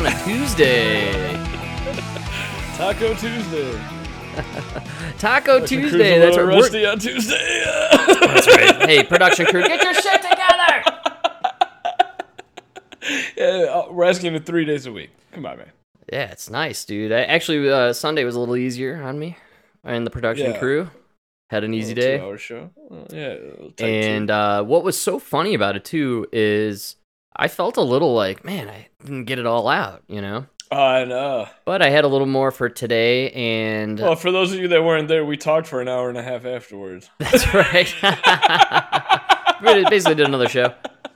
on a Tuesday. Taco Tuesday. Taco Production Tuesday. That's right. We're- rusty on Tuesday. That's right. Hey, production crew, get your shit together. yeah, uh, we're asking you three days a week. Come on, man. Yeah, it's nice, dude. I, actually, uh, Sunday was a little easier on me and the production Yeah. crew. Had an easy day. Two-hour show. Uh, yeah. a little tight And uh, what was so funny about it too is I felt a little like, man, I didn't get it all out, you know. I know. But I had a little more for today, and Well, for those of you that weren't there, we talked for an hour and a half afterwards. that's right. we basically did another show,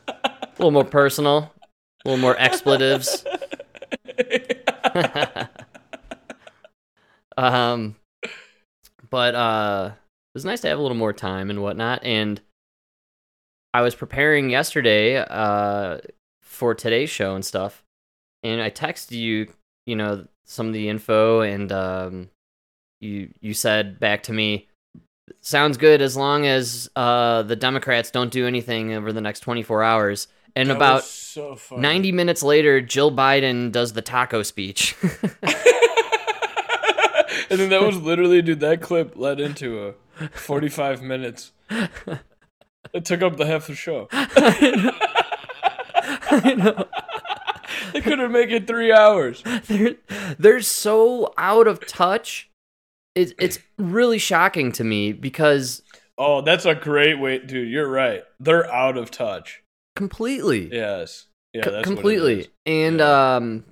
a little more personal, a little more expletives. um, but uh, it was nice to have a little more time and whatnot. And I was preparing yesterday uh for today's show and stuff, and I texted you, you know, some of the info, and um, you you said back to me. Sounds good as long as uh, the Democrats don't do anything over the next 24 hours. And That about so 90 minutes later, Jill Biden does the taco speech. and then that was literally, dude, that clip led into a 45 minutes. It took up the half the show. I know. They couldn't make it three hours. They're, they're so out of touch. It's, it's really shocking to me because Oh, that's a great way, dude. You're right. They're out of touch. completely. Yes. Yeah, C- completely. And Yeah. um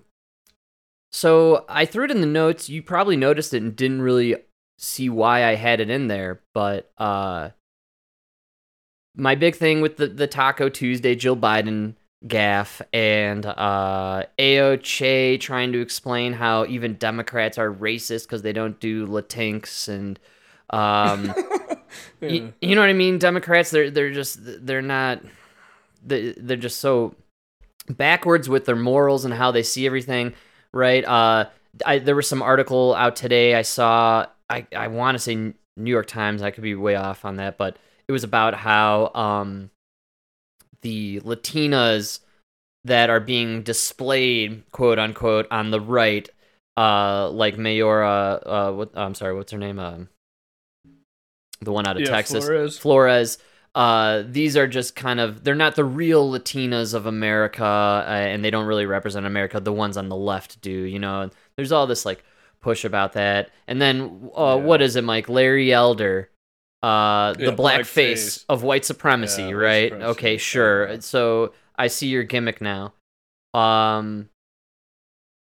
so I threw it in the notes. You probably noticed it and didn't really see why I had it in there, but uh my big thing with the the Taco Tuesday Jill Biden gaff and uh AOC trying to explain how even Democrats are racist because they don't do Latinx and um Yeah. you, you know what I mean? Democrats, they're they're just they're not they they're just so backwards with their morals and how they see everything, right? Uh, I there was some article out today I saw. I I want to say New York Times. I could be way off on that, but it was about how um the Latinas that are being displayed, quote unquote, on the right, uh, like Mayra, uh, what I'm sorry, what's her name? Um, the one out of Yeah, Texas, Flores. Flores. Uh, these are just kind of they're not the real Latinas of America, uh, and they don't really represent America. The ones on the left do, you know. There's all this like push about that, and then uh, Yeah. what is it, Mike? Larry Elder, uh, Yeah, the black blackface. face of white supremacy, Yeah, white right? supremacy, Okay, yeah. sure. So I see your gimmick now. Um,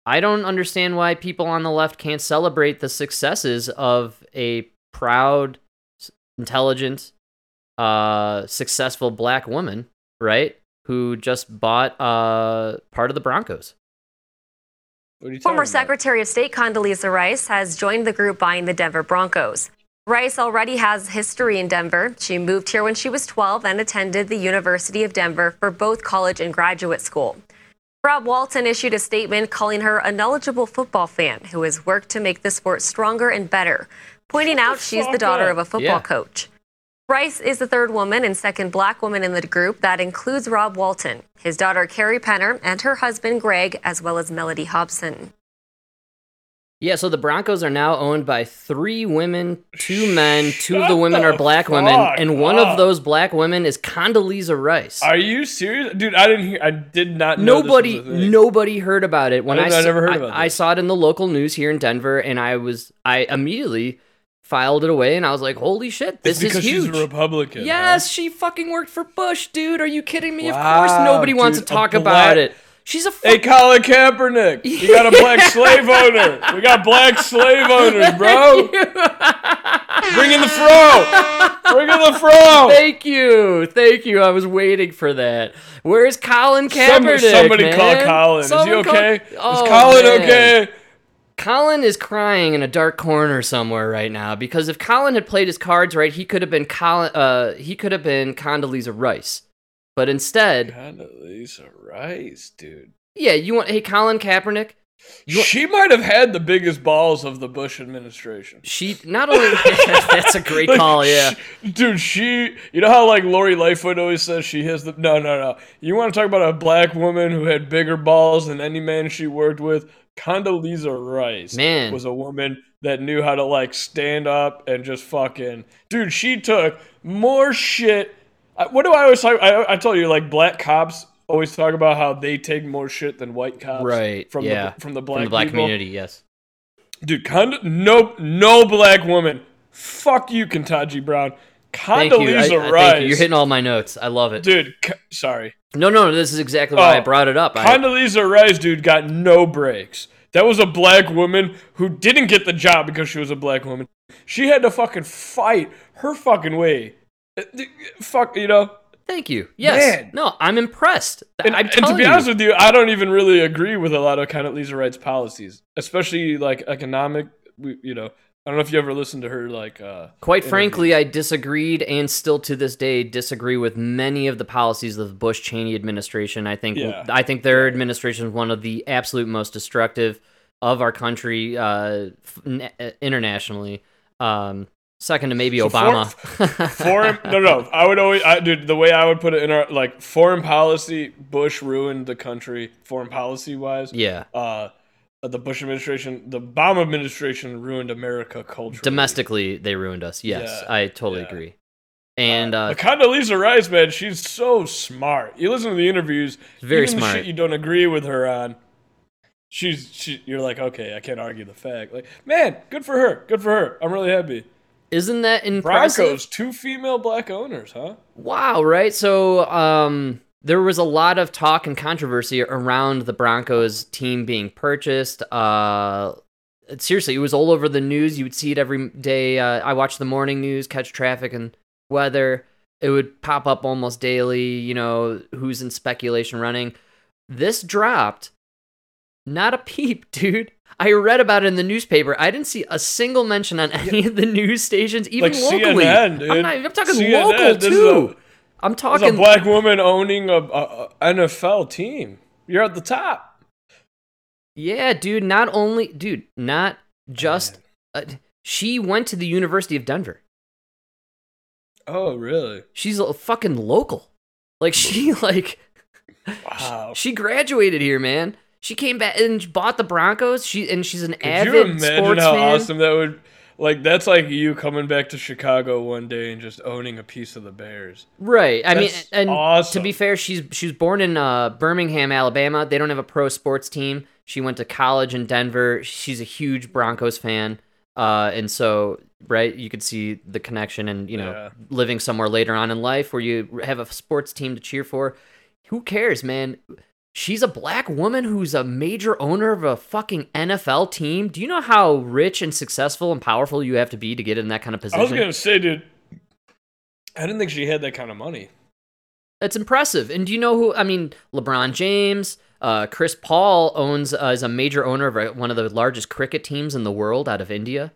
I don't understand why people on the left can't celebrate the successes of a proud, intelligent, uh, successful black woman, right? Who just bought uh part of the Broncos. What are you Former about? Secretary of State Condoleezza Rice has joined the group buying the Denver Broncos. Rice already has history in Denver. She moved here when she was 12 and attended the University of Denver for both college and graduate school. Rob Walton issued a statement calling her a knowledgeable football fan who has worked to make the sport stronger and better, pointing out she's the daughter of a football Yeah. coach. Rice is the third woman and second black woman in the group that includes Rob Walton, his daughter Carrie Penner, and her husband Greg, as well as Mellody Hobson. Yeah, so the Broncos are now owned by three women, two men. Two of the women the are black women, and one up. of those black women is Condoleezza Rice. Are you serious, dude? I didn't hear. I did not. know nobody, This was a thing. nobody heard about it when I I, I never heard I- about I this. saw it in the local news here in Denver, and I was, I immediately filed it away, and I was like, "Holy shit, this is huge!" she's a Republican. huh? Yes, she fucking worked for Bush, dude. Are you kidding me? of course, ah, nobody wants to talk black- about it. She's a Hey, Colin Kaepernick, you got a black slave owner. We got black slave owners, bro. Bring in the fro. Bring in the fro. Thank you, thank you. I was waiting for that. Where's Colin Some- Kaepernick? somebody man? call Colin. Is he Someone call- okay? Oh, Is Colin man. okay? Colin is crying in a dark corner somewhere right now because if Colin had played his cards right, he could have been Colin. Uh, he could have been Condoleezza Rice, but instead, Condoleezza Rice, dude. yeah, you want hey Colin Kaepernick, she might have had the biggest balls of the Bush administration. She not only that's a great Like, call, yeah. she- dude, she. You know how like Lori Lightfoot always says she has the. No, no, no. You want to talk about a black woman who had bigger balls than any man she worked with? Condoleezza Rice, Man. was a woman that knew how to like stand up and just fucking. Dude, she took more shit. I- What do I always talk? I, I told you like black cops always talk about how they take more shit than white cops, Right, From yeah. the from the black From the black people. community, yes. Dude, Cond- no, no black woman. Fuck you, Ketanji Brown. Thank you. I, Condoleezza I- Rice. thank you. You're hitting all my notes. I love it. dude. C- sorry, No, no, this is exactly why I Oh, brought it up. I, Condoleezza Rice, dude, got no breaks. That was a black woman who didn't get the job because she was a black woman. She had to fucking fight her fucking way. Uh, Fuck, you know. thank you. Yes. Man. No, I'm impressed. And, I'm and to be you. honest with you, I don't even really agree with a lot of Condoleezza Rice's policies, especially like economic. we- You know, I don't know if you ever listened to her like. uh Quite interviews. frankly, I disagreed and still to this day disagree with many of the policies of the Bush Cheney administration. I think Yeah. I think their administration is one of the absolute most destructive of our country uh, uh, internationally. Um, second to maybe So for- Obama. foreign no no i would always i dude the way i would put it in our like foreign policy bush ruined the country foreign policy wise yeah. uh the bush administration the obama administration ruined america culturally Domestically, they ruined us. Yes, Yeah, I totally yeah. agree. And uh, but Condoleezza Rice, man, she's so smart. You listen to the interviews, Very smart. Shit you don't agree with her on. She's she. You're like, okay, I can't argue the fact. Like, man, good for her. Good for her. I'm really happy. Isn't that impressive? Broncos, two female black owners, huh? Wow, right? So um there was a lot of talk and controversy around the Broncos team being purchased. Uh seriously, it was all over the news. You would see it every day. Uh, I watched the morning news, catch traffic and weather. It would pop up almost daily, you know, who's in speculation running. This dropped not a peep, dude. I read about it in the newspaper. I didn't see a single mention on any of the news stations, even Like locally. CNN, dude. I'm, not, I'm talking CNN, local too. I'm talking a black woman owning a, a, a NFL team. You're at the top. Yeah, dude. Not only, dude, not just. Uh, she went to the University of Denver. Oh, really? She's a fucking local. Like she like Wow. she graduated here, man. She came back and bought the Broncos. She and she's an Could avid you imagine sports how awesome that would? Like that's like you coming back to Chicago one day and just owning a piece of the Bears. Right. I mean, and to be fair, she's she was born in uh, Birmingham, Alabama. They don't have a pro sports team. She went to college in Denver. She's a huge Broncos fan, uh, and so right, you could see the connection. And you know, Yeah. living somewhere later on in life where you have a sports team to cheer for, who cares, man? She's a black woman who's a major owner of a fucking NFL team. Do you know how rich and successful and powerful you have to be to get in that kind of position? I was gonna say, dude, I didn't think she had that kind of money. That's impressive. And do you know who? I mean, LeBron James, uh, Chris Paul owns uh, is a major owner of one of the largest cricket teams in the world out of India.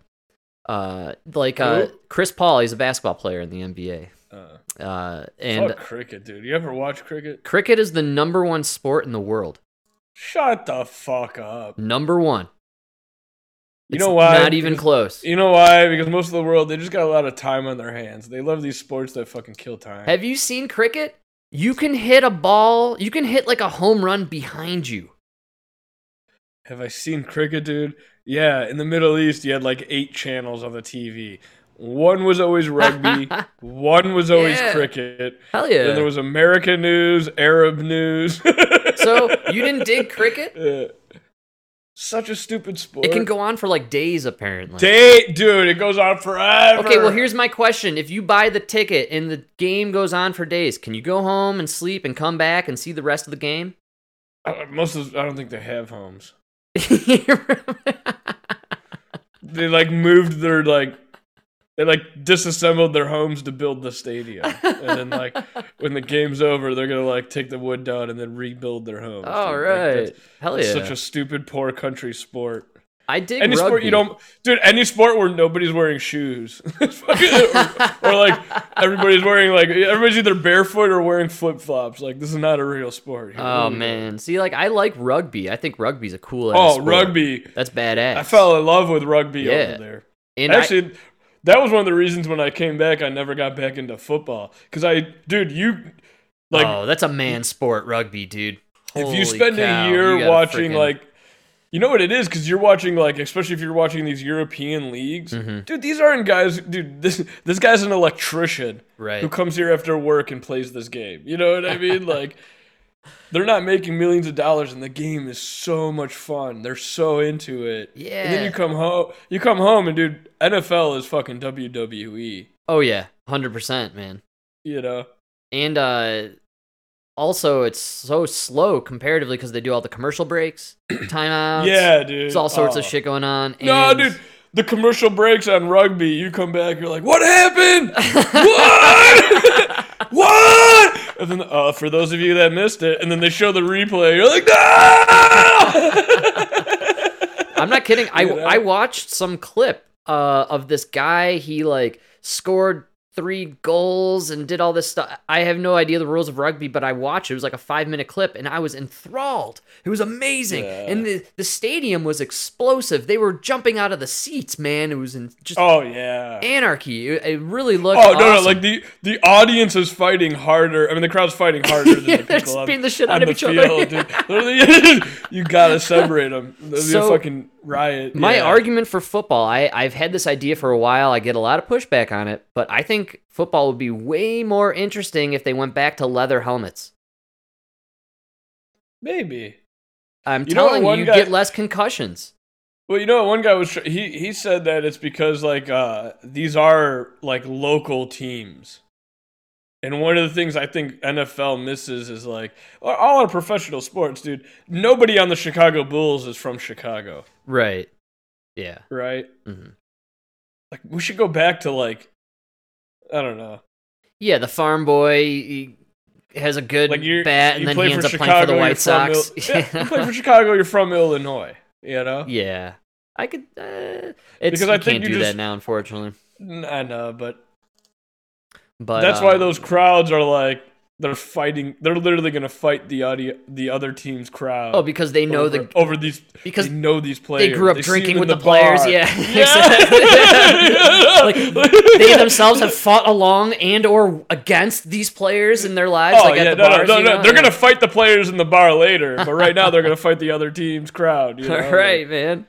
Uh, like uh, Chris Paul, he's a basketball player in the NBA. Uh, Uh, and fuck cricket, dude. You ever watch cricket? cricket is the number one sport in the world. Shut the fuck up. Number one. You It's know why? Not even Because- close. You know why? Because most of the world they just got a lot of time on their hands. They love these sports that fucking kill time. Have you seen cricket? You can hit a ball. You can hit like a home run behind you. Have I seen cricket, dude? Yeah, in the Middle East, you had like eight channels on the TV. One was always rugby, one was always Yeah. cricket. Hell yeah! Then there was American news, Arab news. so you didn't dig cricket? Yeah. Such a stupid sport. It can go on for like days, apparently. Day, dude. It goes on forever. Okay, well, here's my question. If you buy the ticket and the game goes on for days, can you go home and sleep and come back and see the rest of the game? Uh, most of I don't think they have homes. They like moved their like they like disassembled their homes to build the stadium, and then like when the game's over, they're gonna like take the wood down and then rebuild their homes. All dude. Like, right. that's- Hell that's yeah. such a stupid poor country sport. I dig any rugby. sport you don't, dude. Any sport where nobody's wearing shoes, or, or, like everybody's wearing like everybody's either barefoot or wearing flip flops. Like this is not a real sport. Oh man, see, like I like rugby. I think rugby's a cool. Oh, sport. rugby. That's badass. I fell in love with rugby Yeah. over there. and I- Actually, that was one of the reasons when I came back, I never got back into football. Because I, dude, you like oh, that's a man sport, rugby, dude. if Holy you spend cow, a year watching frickin- like you know what it is because you're watching like especially if you're watching these european leagues Mm-hmm. dude these aren't guys dude this this guy's an electrician Right. who comes here after work and plays this game you know what i mean like they're not making millions of dollars and the game is so much fun they're so into it Yeah. and then you come home you come home and dude nfl is fucking wwe oh yeah, hundred percent, man. you know And uh, also, it's so slow comparatively because they do all the commercial breaks, timeouts. yeah dude there's all sorts Oh. of shit going on. No, and- dude. The commercial breaks on rugby. You come back, you're like, "What happened? what? what?" And then, uh, for those of you that missed it, and then they show the replay. You're like, "No!" I'm not kidding. I You know? I watched some clip uh, of this guy. He like scored three goals and did all this stuff. I have no idea the rules of rugby, but I watched. It was like a five minute clip, and I was enthralled. It was amazing, Yeah. and the the stadium was explosive. They were jumping out of the seats, man. It was in just oh yeah. anarchy. It, it really looked. Oh no, no! Like the the audience is fighting harder. I mean, the crowd's fighting harder than Yeah, the they're people on, beating the shit out of each other. field, dude. You gotta separate them. Be So, a fucking riot. My Yeah. argument for football, I, I've had this idea for a while. I get a lot of pushback on it, but I think football would be way more interesting if they went back to leather helmets. maybe. I'm You telling you, you guy- get less concussions. Well, you know, what one guy was he he said that it's because like uh these are like local teams, and one of the things I think NFL misses is like all- our professional sports, dude. Nobody on the Chicago Bulls is from Chicago, Right. Yeah. right? Mhm. Like we should go back to like I don't know, Yeah, the farm boy he has a good like bat, and then he ends up playing for the White Sox. Yeah, you play for Chicago, you're from Illinois, you know. yeah. I could. Uh, it's, Because I you think can't you do just- that now, unfortunately. I know, but But That's why uh, those crowds are like they're fighting. They're literally gonna fight the audio, the other team's crowd. Oh, because they know over, the over these because they know these players. they grew up see drinking with the, players. Yeah, Yeah. like they themselves have fought along and or against these players in their lives. Oh like yeah, at the no, bars, no, no, no. know? They're gonna fight the players in the bar later, but right now they're gonna fight the other team's crowd. You know? All right, man.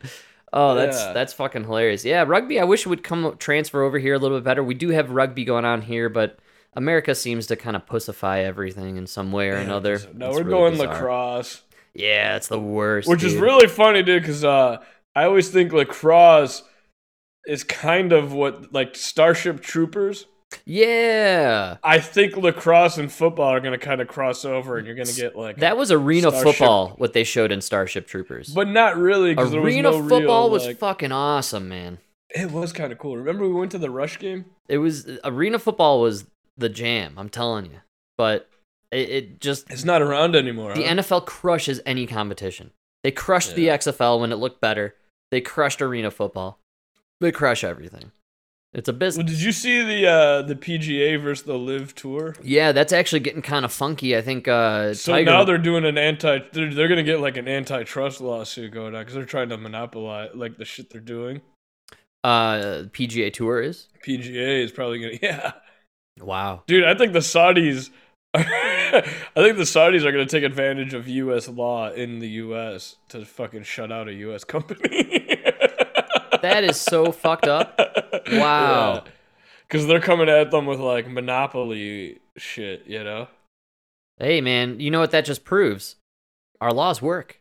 Oh, that's Yeah. that's fucking hilarious. Yeah, rugby. I wish it would come transfer over here a little bit better. We do have rugby going on here, but America seems to kind of pussify everything in some way or Yeah, another. No, It's we're really going bizarre. lacrosse, Yeah, it's the worst. which is really funny, dude. Because uh, I always think lacrosse is kind of what like Starship Troopers. yeah. I think lacrosse and football are going to kind of cross over, and you're going to get like That was arena Starship- football. What they showed in Starship Troopers. but not really because there was arena no football real, was like- fucking awesome, man. it was kind of cool. Remember we went to the Rush game? It was arena football was the jam. I'm telling you, but it, it just It's not around anymore. the huh? NFL crushes any competition. They crushed Yeah. the XFL when it looked better. They crushed arena football. They crush everything. It's a Well, business. did you see the uh, the PGA versus the LIV Tour? Yeah, that's actually getting kind of funky. I think uh, So Tiger. now they're doing an anti. They're, they're gonna get like an antitrust lawsuit going on because they're trying to monopolize like the shit they're doing. uh, PGA Tour is. PGA is probably gonna yeah, Wow. dude. I think the Saudis. I think the Saudis are gonna take advantage of U.S. law in the U.S. to fucking shut out a U.S. company. That is so fucked up. Wow. Because they're coming at them with like monopoly shit, you know. Hey, man, you know what that just proves? Our laws work.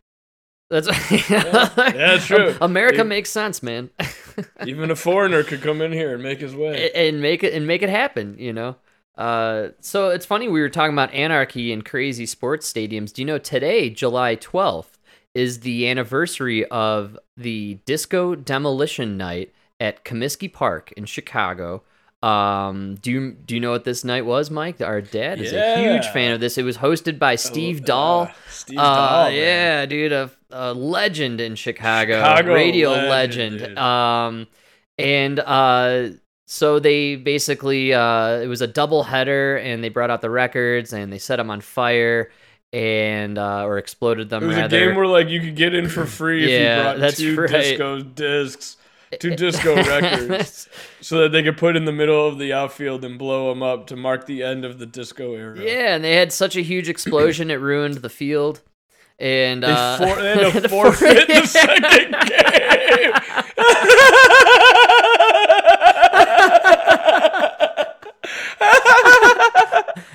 That's yeah, that's true. America makes sense, man. Even a foreigner could come in here and make his way. and make it and make it happen, you know. Uh, so it's funny we were talking about anarchy and crazy sports stadiums. Do you know today, July twelfth, is the anniversary of the Disco Demolition Night at Comiskey Park in Chicago. Um, do you do you know what this night was, Mike? Our dad is a huge fan of this. It was hosted by Steve Uh, Dahl. Steve Uh, Dahl. man. yeah, dude, a a legend in Chicago, Chicago radio legend, legend. Um, and uh, so they basically uh, it was a double header, and they brought out the records and they set them on fire and uh, or exploded them. It was rather. a game where like you could get in for free if Yeah, you brought that's two right. disco discs, two disco records, so that they could put in the middle of the outfield and blow them up to mark the end of the disco era. Yeah, and they had such a huge explosion it ruined the field. And They, uh, for, they had to the forfeit the second game.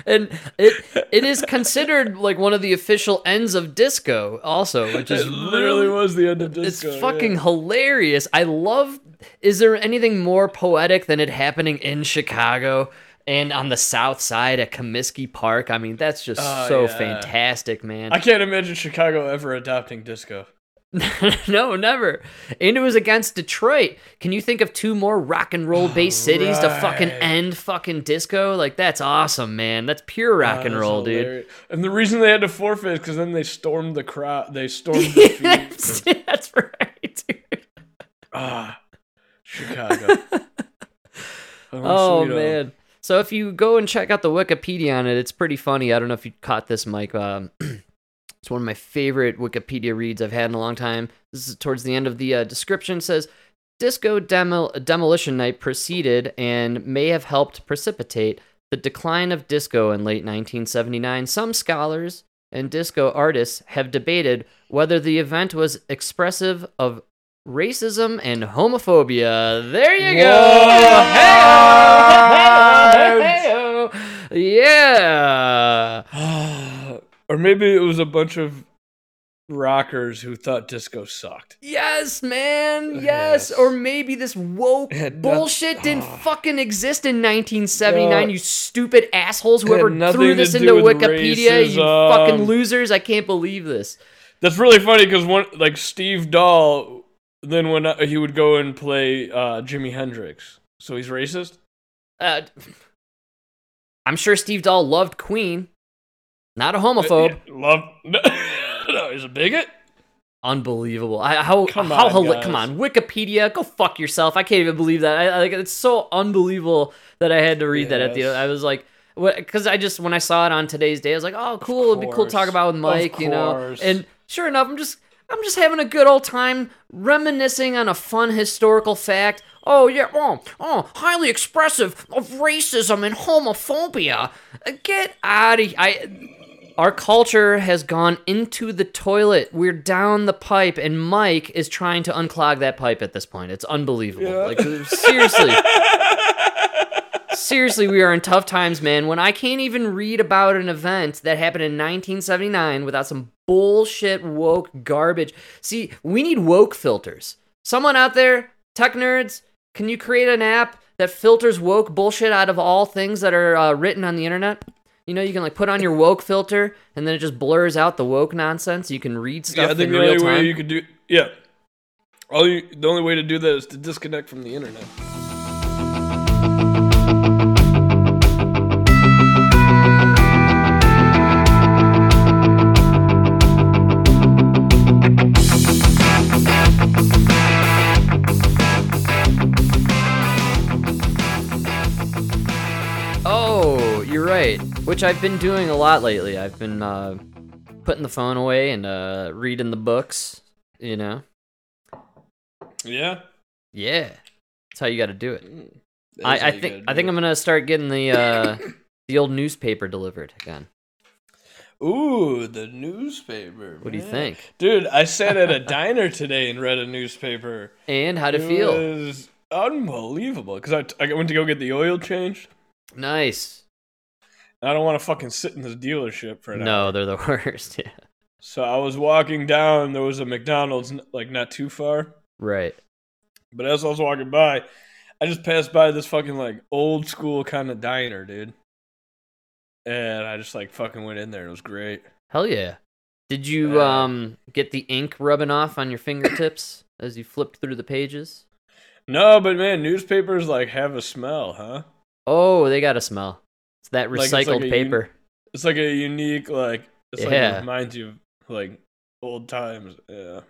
and it it is considered like one of the official ends of disco, also, which is It literally was the end of disco it's fucking yeah. hilarious. I love. Is there anything more poetic than it happening in Chicago and on the South Side at Comiskey Park? I mean, that's just Oh, so yeah. fantastic, man. I can't imagine Chicago ever adopting disco. no, never. And it was against Detroit. Can you think of two more rock and roll based cities to fucking end fucking disco? Like that's awesome, man. That's pure rock Oh, and that's roll, dude. And the reason they had to forfeit is because then they stormed the crowd. They stormed the field. that's, that's right, dude. ah, Chicago. Oh sweet, man. So if you go and check out the Wikipedia on it, it's pretty funny. I don't know if you caught this, Mike. Um, it's one of my favorite Wikipedia reads I've had in a long time. This is towards the end of the uh, description. It says disco demo- demolition night proceeded and may have helped precipitate the decline of disco in late 1979. Some scholars and disco artists have debated whether the event was expressive of racism and homophobia. There you go. What? Yeah. or maybe it was a bunch of rockers who thought disco sucked. Yes, man. Yes. Yes. Or maybe this woke It bullshit didn't Ah. fucking exist in 1979. Yeah. You stupid assholes. Whoever threw this into Wikipedia, you fucking losers. I can't believe this. That's really funny because one like Steve Dahl, then when uh, he would go and play uh, Jimi Hendrix, so he's racist. Uh, I'm sure Steve Dahl loved Queen. Not a homophobe. Love. no, he's a bigot. Unbelievable. I, how Come how on, guys. come on Wikipedia, go fuck yourself. I can't even believe that. I, I it's so unbelievable that I had to read that at the. Yes. I was like, because I just when I saw it on today's day, I was like, oh cool, it'd be cool to talk about with Mike, you know. And sure enough, I'm just I'm just having a good old time reminiscing on a fun historical fact. Oh yeah, oh oh, highly expressive of racism and homophobia. Uh, Get out of I. Our culture has gone into the toilet. We're down the pipe, and Mike is trying to unclog that pipe at this point. It's unbelievable. Yeah. Like seriously, seriously, we are in tough times, man. When I can't even read about an event that happened in 1979 without some bullshit woke garbage. See, we need woke filters. Someone out there, tech nerds, can you create an app that filters woke bullshit out of all things that are uh, written on the internet? You know, you can like put on your woke filter, and then it just blurs out the woke nonsense. You can read stuff yeah, I think in the only way you could do yeah. All you, the only way to do that is to disconnect from the internet. Which I've been doing a lot lately. I've been uh, putting the phone away and uh, reading the books. You know, Yeah. yeah, that's how you got to do it. I, I think I think it. I'm gonna start getting the uh, the old newspaper delivered again. Ooh, the newspaper. What do you think? Dude, I sat at a diner today and read a newspaper. And how'd it It feel? was unbelievable because I, I went to go get the oil changed. Nice. I don't want to fucking sit in this dealership for an hour. No, they're the worst. Yeah. So I was walking down. There was a McDonald's like not too far. Right. But as I was walking by, I just passed by this fucking like old school kind of diner, dude. And I just like fucking went in there. It was great. Hell yeah. Did you Yeah. um get the ink rubbing off on your fingertips as you flipped through the pages? No, but man, newspapers like have a smell, huh? Oh, they got a smell. It's that Like, it's like recycled paper. It's like a unique like. It's like Yeah. it reminds you of like old times. Yeah.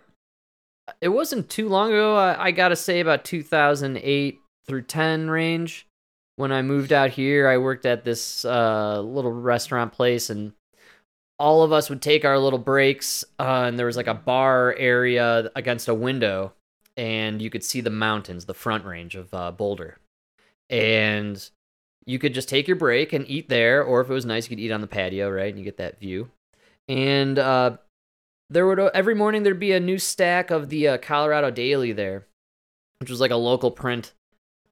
It wasn't too long ago. I, I gotta say, about 2008 through 10 range. When I moved out here, I worked at this uh, little restaurant place, and all of us would take our little breaks. Uh, and there was like a bar area against a window, and you could see the mountains, the front range of uh, Boulder. And you could just take your break and eat there, or if it was nice, you could eat on the patio, right? And you get that view. And uh, there would every morning there'd be a new stack of the uh, Colorado Daily there, which was like a local print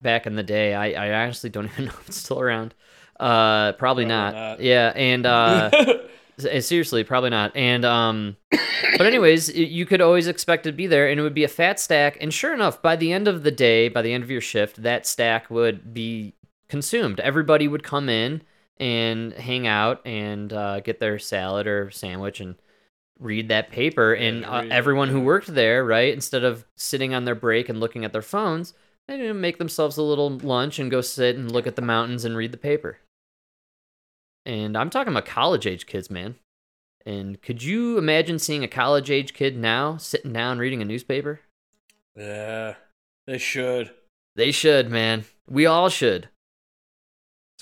back in the day. I, I honestly don't even know if it's still around. Uh, probably, Probably not. not. Yeah, and uh, seriously, probably not. And um, but anyways, you could always expect it to be there, and it would be a fat stack. And sure enough, by the end of the day, by the end of your shift, that stack would be consumed. Everybody would come in and hang out and uh, get their salad or sandwich and read that paper. and uh, everyone who worked there, right, instead of sitting on their break and looking at their phones, they would make themselves a little lunch and go sit and look at the mountains and read the paper. And I'm talking about college age kids, man. And could you imagine seeing a college age kid now sitting down reading a newspaper? yeah. They should. They should, man. We all should.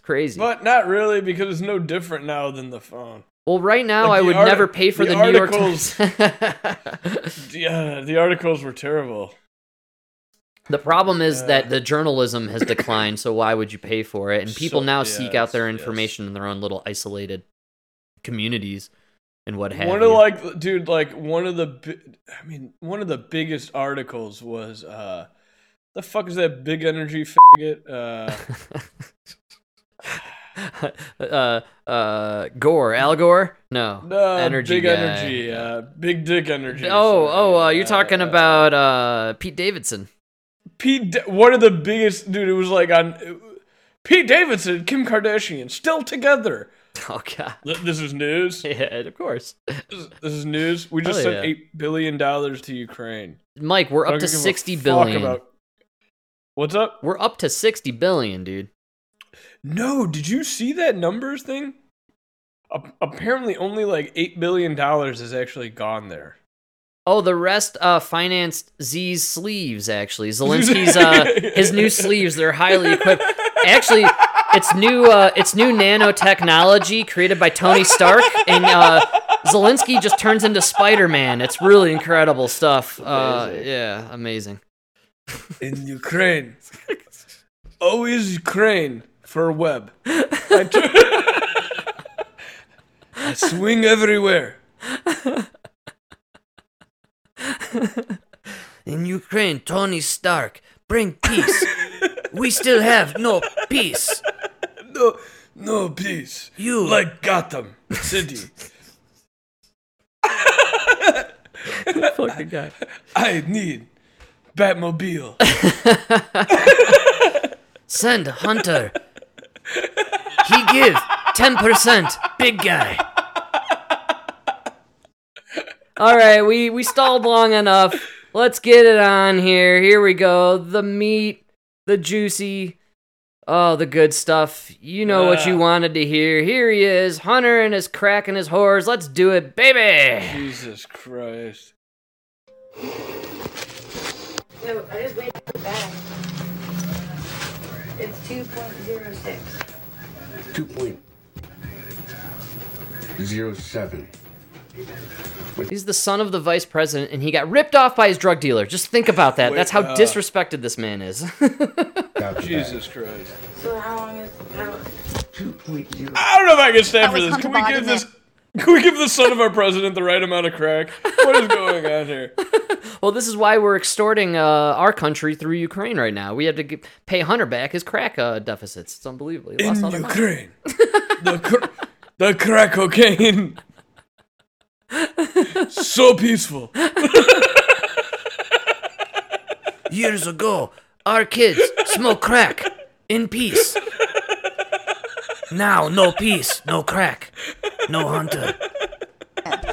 Crazy. But not really because it's no different now than the phone. well, right now Like I would arti- never pay for the the, New York Times. Yeah, the articles were terrible. the problem is Yeah. that the journalism has declined, so why would you pay for it? And people So- now seek out their yes, yes. information in their own little isolated communities and what have one you. of like dude like one of the i mean one of the biggest articles was uh the fuck is that big energy faggot uh uh, uh, Gore, Al Gore? No, no energy big guy. energy uh big dick energy Oh, oh, uh, you're talking Uh, about uh, Pete Davidson. pete one of the biggest dude it was like on pete davidson kim kardashian still together Oh God, this is news yeah, of course. this this is news we just sent yeah. eight billion dollars to ukraine Mike, we're up to sixty billion. about- what's up We're up to sixty billion, dude. No, did you see that numbers thing? A- apparently, only like eight billion dollars is actually gone there. Oh, the rest uh financed Z's sleeves actually. Zelensky's uh his new sleeves, they're highly equipped. Actually, it's new uh it's new nanotechnology created by Tony Stark and uh Zelensky just turns into Spider-Man. It's really incredible stuff. Uh yeah, amazing. In Ukraine, always Ukraine for web. I, tr- I swing everywhere. In Ukraine, Tony Stark, bring peace. we still have no peace. No, no peace. You Like Gotham City. fucking guy. I need Batmobile. Send Hunter. He give 10%. Big guy. All right, we we stalled long enough. Let's get it on here. Here we go. The meat, the juicy, oh, the good stuff. You know what you wanted to hear. Here he is, Hunter and his crack and his whores. Let's do it, baby. Jesus Christ. No, I just made the bag. It's 2.06. 2.07. He's the son of the vice president, and he got ripped off by his drug dealer. Just think about that. Wait, That's how uh, disrespected this man is. Jesus Christ. So how long is how, 2.0. I don't know if I can stand That for this. Can we Biden give this? Can we give the son of our president the right amount of crack? What is going on here? well, this is why we're extorting uh, our country through Ukraine right now. We have to g pay Hunter back his crack uh, deficits. It's unbelievable. He lost In all. Ukraine, the cr- the crack cocaine, so peaceful. Years ago, our kids smoked crack in peace. Now, no peace, no crack, no Hunter.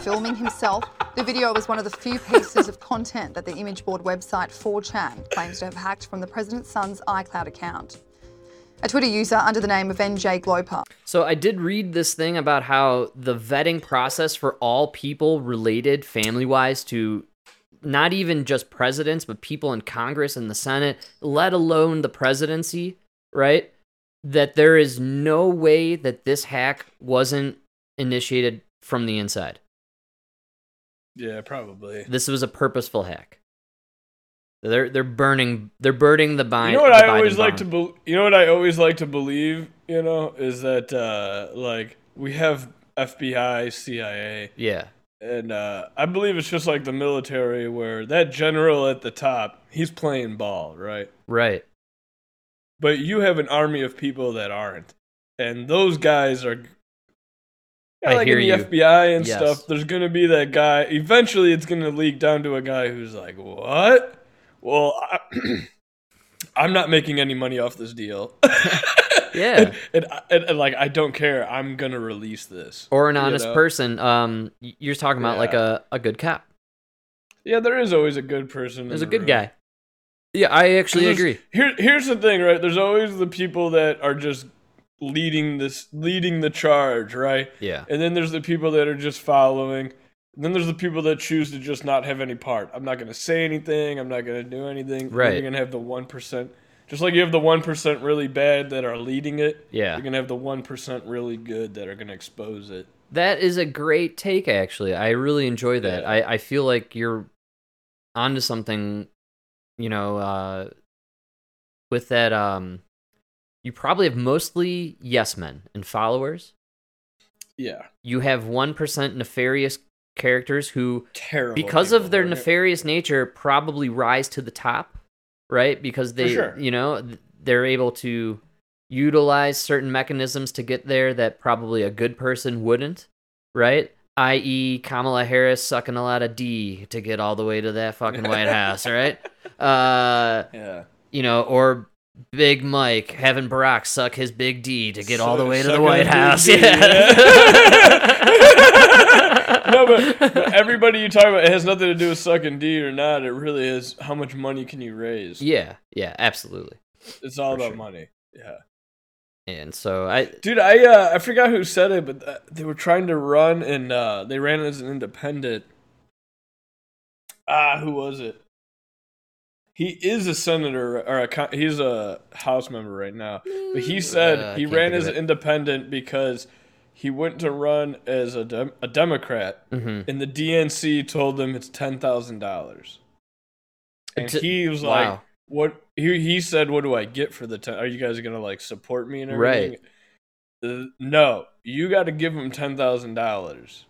filming himself. The video is one of the few pieces of content that the image board website 4chan claims to have hacked from the president's son's iCloud account. a Twitter user under the name of NJ Gloper. So I did read this thing about how the vetting process for all people related family wise to not even just presidents, but people in Congress and the Senate, let alone the presidency, right? That there is no way that this hack wasn't initiated from the inside. Yeah, probably. This was a purposeful hack. They're they're burning they're burning the bind. You know what I always like to be- you know what I always like to believe, you know, is that uh like we have FBI, CIA, Yeah. and uh I believe it's just like the military where that general at the top, he's playing ball, right? Right. But you have an army of people that aren't. And those guys are yeah, I like hear in you. the FBI and Yes. stuff, there's gonna be that guy. Eventually, it's gonna leak down to a guy who's like, "What? Well, I, I'm not making any money off this deal." Yeah. and, and, and, and, like, I don't care. I'm gonna release this. Or an You honest know? person. Um you're talking about like a, a good cop. Yeah, there is always a good person. There's a the good room. guy. Yeah, I actually agree. Here, here's the thing, right? There's always the people that are just leading this, leading the charge, right? Yeah. And then there's the people that are just following. And then there's the people that choose to just not have any part. I'm not going to say anything. I'm not going to do anything. Right. You're going to have the 1%. Just like you have the 1% really bad that are leading it. Yeah. You're going to have the 1% really good that are going to expose it. That is a great take, actually. I really enjoy that. Yeah. I, I feel like you're onto something, you know, uh, with that. Um, you probably have mostly yes men and followers. Yeah. You have 1% nefarious characters who, Terrible. because of their nefarious nature, probably rise to the top, right? Because they, sure. you know, they're able to utilize certain mechanisms to get there that probably a good person wouldn't, right? I.e., Kamala Harris sucking a lot of D to get all the way to that fucking White House, right? Uh, Yeah. you know, or Big Mike having Barack suck his big D to get all the way to the White House. D, Yeah. no, but, but everybody you talk about, it has nothing to do with sucking D or not. It really is how much money can you raise. yeah, yeah, absolutely. It's all For about sure. money. Yeah. And so I, Dude, I uh, I forgot who said it, but uh, they were trying to run and uh, they ran as an independent. Ah, who was it? He is a senator or a he's a house member right now. But he said Uh, he ran as an independent because he went to run as a dem- a Democrat, mhm. and the DNC told him it's ten thousand dollars. And he was like, wow. "What?" He he said, "What do I get for the ten? Are you guys gonna like support me and everything?" Uh, no, you got to give them ten thousand dollars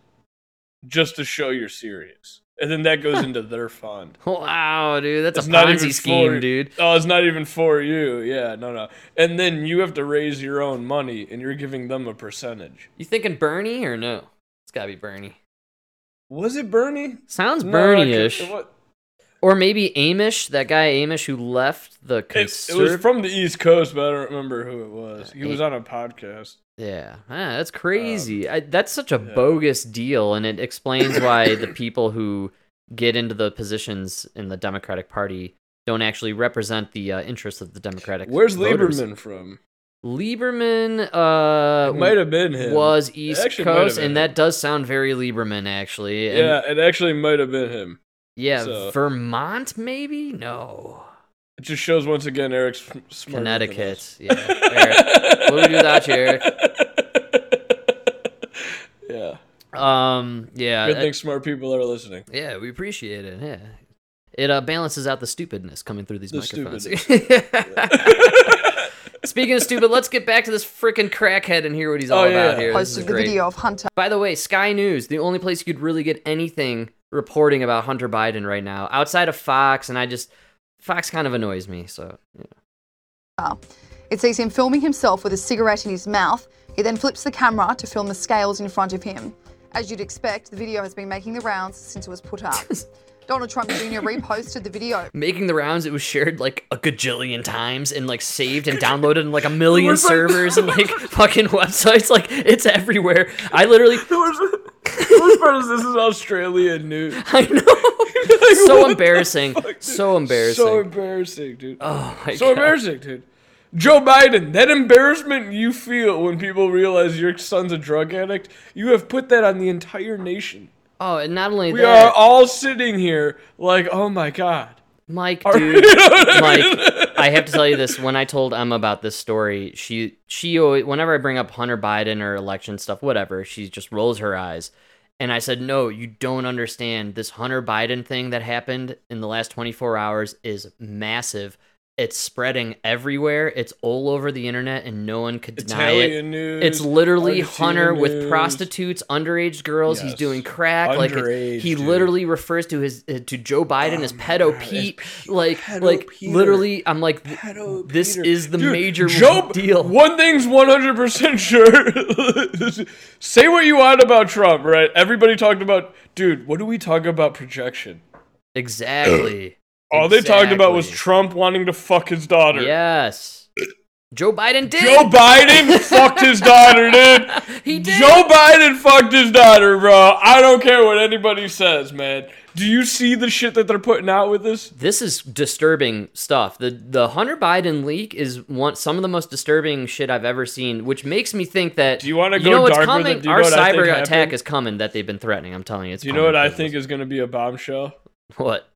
just to show you're serious, and then that goes into their fund. Wow, dude, that's It's a not Ponzi scheme, for- dude. Oh, it's not even for you. Yeah, no, no. And then you have to raise your own money, and you're giving them a percentage. You thinking Bernie or no? It's gotta be Bernie. Was it Bernie? Sounds Bernie-ish, or maybe Amash. That guy Amash who left the It, it was from the East Coast, but I don't remember who it was. He was on a podcast. Yeah, ah, that's crazy. I, that's such a yeah. bogus deal, and it explains why the people who get into the positions in the Democratic Party don't actually represent the uh, interests of the Democratic. Where's voters. Lieberman from? Lieberman uh, might have been him. was East actually might have Coast, and him. that does sound very Lieberman, actually. And- Yeah, it actually might have been him. Yeah, so- Vermont, maybe? No, It just shows once again Eric's sm- Connecticut. Yeah, Eric. What do we do without you, Eric? yeah. Um, yeah, Good thing smart people are listening. Yeah, we appreciate it. Yeah. It uh, balances out the stupidness coming through these The microphones. Speaking of stupid, let's get back to this freaking crackhead and hear what he's all Oh, yeah. about here. Posted the great. video of Hunter By the way, Sky News, the only place you could really get anything reporting about Hunter Biden right now, outside of Fox, and I just Fox kind of annoys me. So yeah. It sees him filming himself with a cigarette in his mouth. He then flips the camera to film the scales in front of him. As you'd expect, the video has been making the rounds since it was put up. Donald Trump Jr. reposted the video. making the rounds, it was shared like a gajillion times and like saved and downloaded in like a million servers and like fucking websites. Like it's everywhere. I literally, Worst part is this is Australian news. I know, so embarrassing, so embarrassing. So embarrassing, dude. oh my so god. embarrassing, dude. Joe Biden, that embarrassment you feel when people realize your son's a drug addict, you have put that on the entire nation. Oh, and not only We that, are all sitting here like, oh my god. Mike, dude, Mike, I have to tell you this. When I told Emma about this story, she she always, whenever I bring up Hunter Biden or election stuff, whatever, she just rolls her eyes. And I said, "No, you don't understand. This Hunter Biden thing that happened in the last 24 hours is massive. It's spreading everywhere. It's all over the internet, and no one could deny it. News. It's literally Argentina Hunter with prostitutes, underage girls. He's doing crack. like it's- he dude. literally refers to his uh, to Joe Biden Oh as my pedo Pete. P- like pedo like Peter. literally, I'm like, th- Pedo this Peter. is the Dude, major Joe, deal. One thing's 100% sure. Say what you want about Trump, right? Everybody talked about, dude, what do we talk about projection? Exactly. All they talked about was Trump wanting to fuck his daughter. Yes. Joe Biden did. Joe Biden fucked his daughter, dude. He did. Joe Biden fucked his daughter, bro. I don't care what anybody says, man. Do you see the shit that they're putting out with this? this is disturbing stuff. The the Hunter Biden leak is one some of the most disturbing shit I've ever seen, which makes me think that Do you wanna you go know what's darker coming? you Our know what I think cyber attack happened? is coming that they've been threatening. I'm telling you, it's Do you know what I think is going to be a bombshell? What?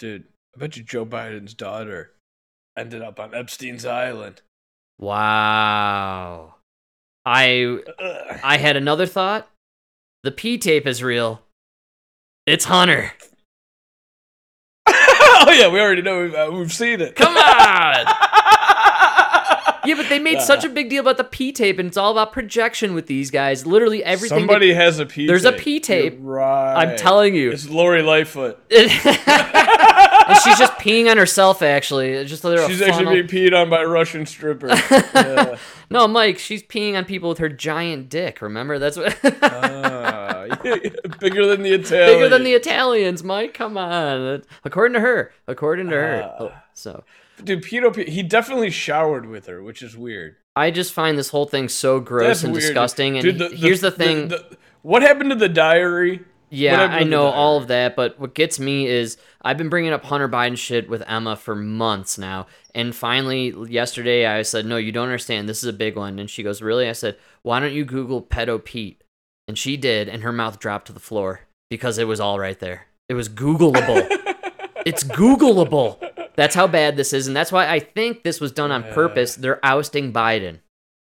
Dude, I bet you Joe Biden's daughter ended up on Epstein's Island. Wow. I Ugh. I had another thought. The P tape is real. It's Hunter. oh yeah, we already know we've, uh, we've seen it. Come on. Yeah, but they made such a big deal about the P tape, and it's all about projection with these guys. Literally everything. Somebody has a P. Tape. There's a tape. P tape. You're right. I'm telling you. It's Lori Lightfoot. and she's just peeing on herself. Actually, It's just a She's funnel. actually being peed on by a Russian strippers. yeah. No, Mike, she's peeing on people with her giant dick. Remember, that's what. Yeah, bigger than the Italian. Bigger than the Italians, Mike. Come on. According to her. According to her. Ah. Oh, so dude. Pedo, P- he definitely showered with her, which is weird. I just find this whole thing so gross That's and weird. disgusting. And Dude, he- here's the thing. the- what happened to the diary? Yeah, I know all of that, but what gets me is I've been bringing up Hunter Biden shit with Emma for months now. And finally, yesterday, I said, No, you don't understand. This is a big one. And she goes, Really? I said, Why don't you Google pedo Pete? And she did, and her mouth dropped to the floor because it was all right there. It was Googleable. it's Googleable. That's how bad this is. And that's why I think this was done on purpose. They're ousting Biden.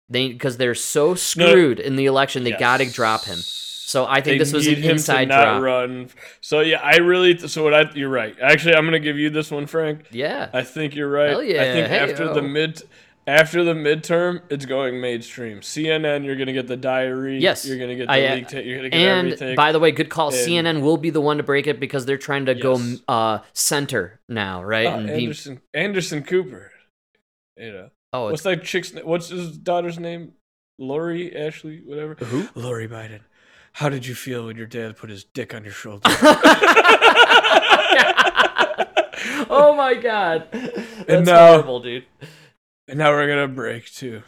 They Because they're so screwed in the election, they got to drop him. So I think They this was an inside drop. run. So yeah, I really. So what I? You're right. Actually, I'm gonna give you this one, Frank. Yeah. I think you're right. Hell yeah, I think hey, after yo. the mid, after the midterm, it's going mainstream. CNN, you're gonna get the diary. Yes. you're gonna get the I, uh, leak. Ta- you're gonna get and everything. by the way, good call. And- CNN will be the one to break it because they're trying to go uh, center now, right? Ah, and be, Anderson, Anderson Cooper. You know, oh, what's it's, that chick's? na- What's his daughter's name? Lori, Ashley, whatever. Who? Lori Biden. How did you feel when your dad put his dick on your shoulder? oh my god, that's now- horrible, dude. And now we're gonna break to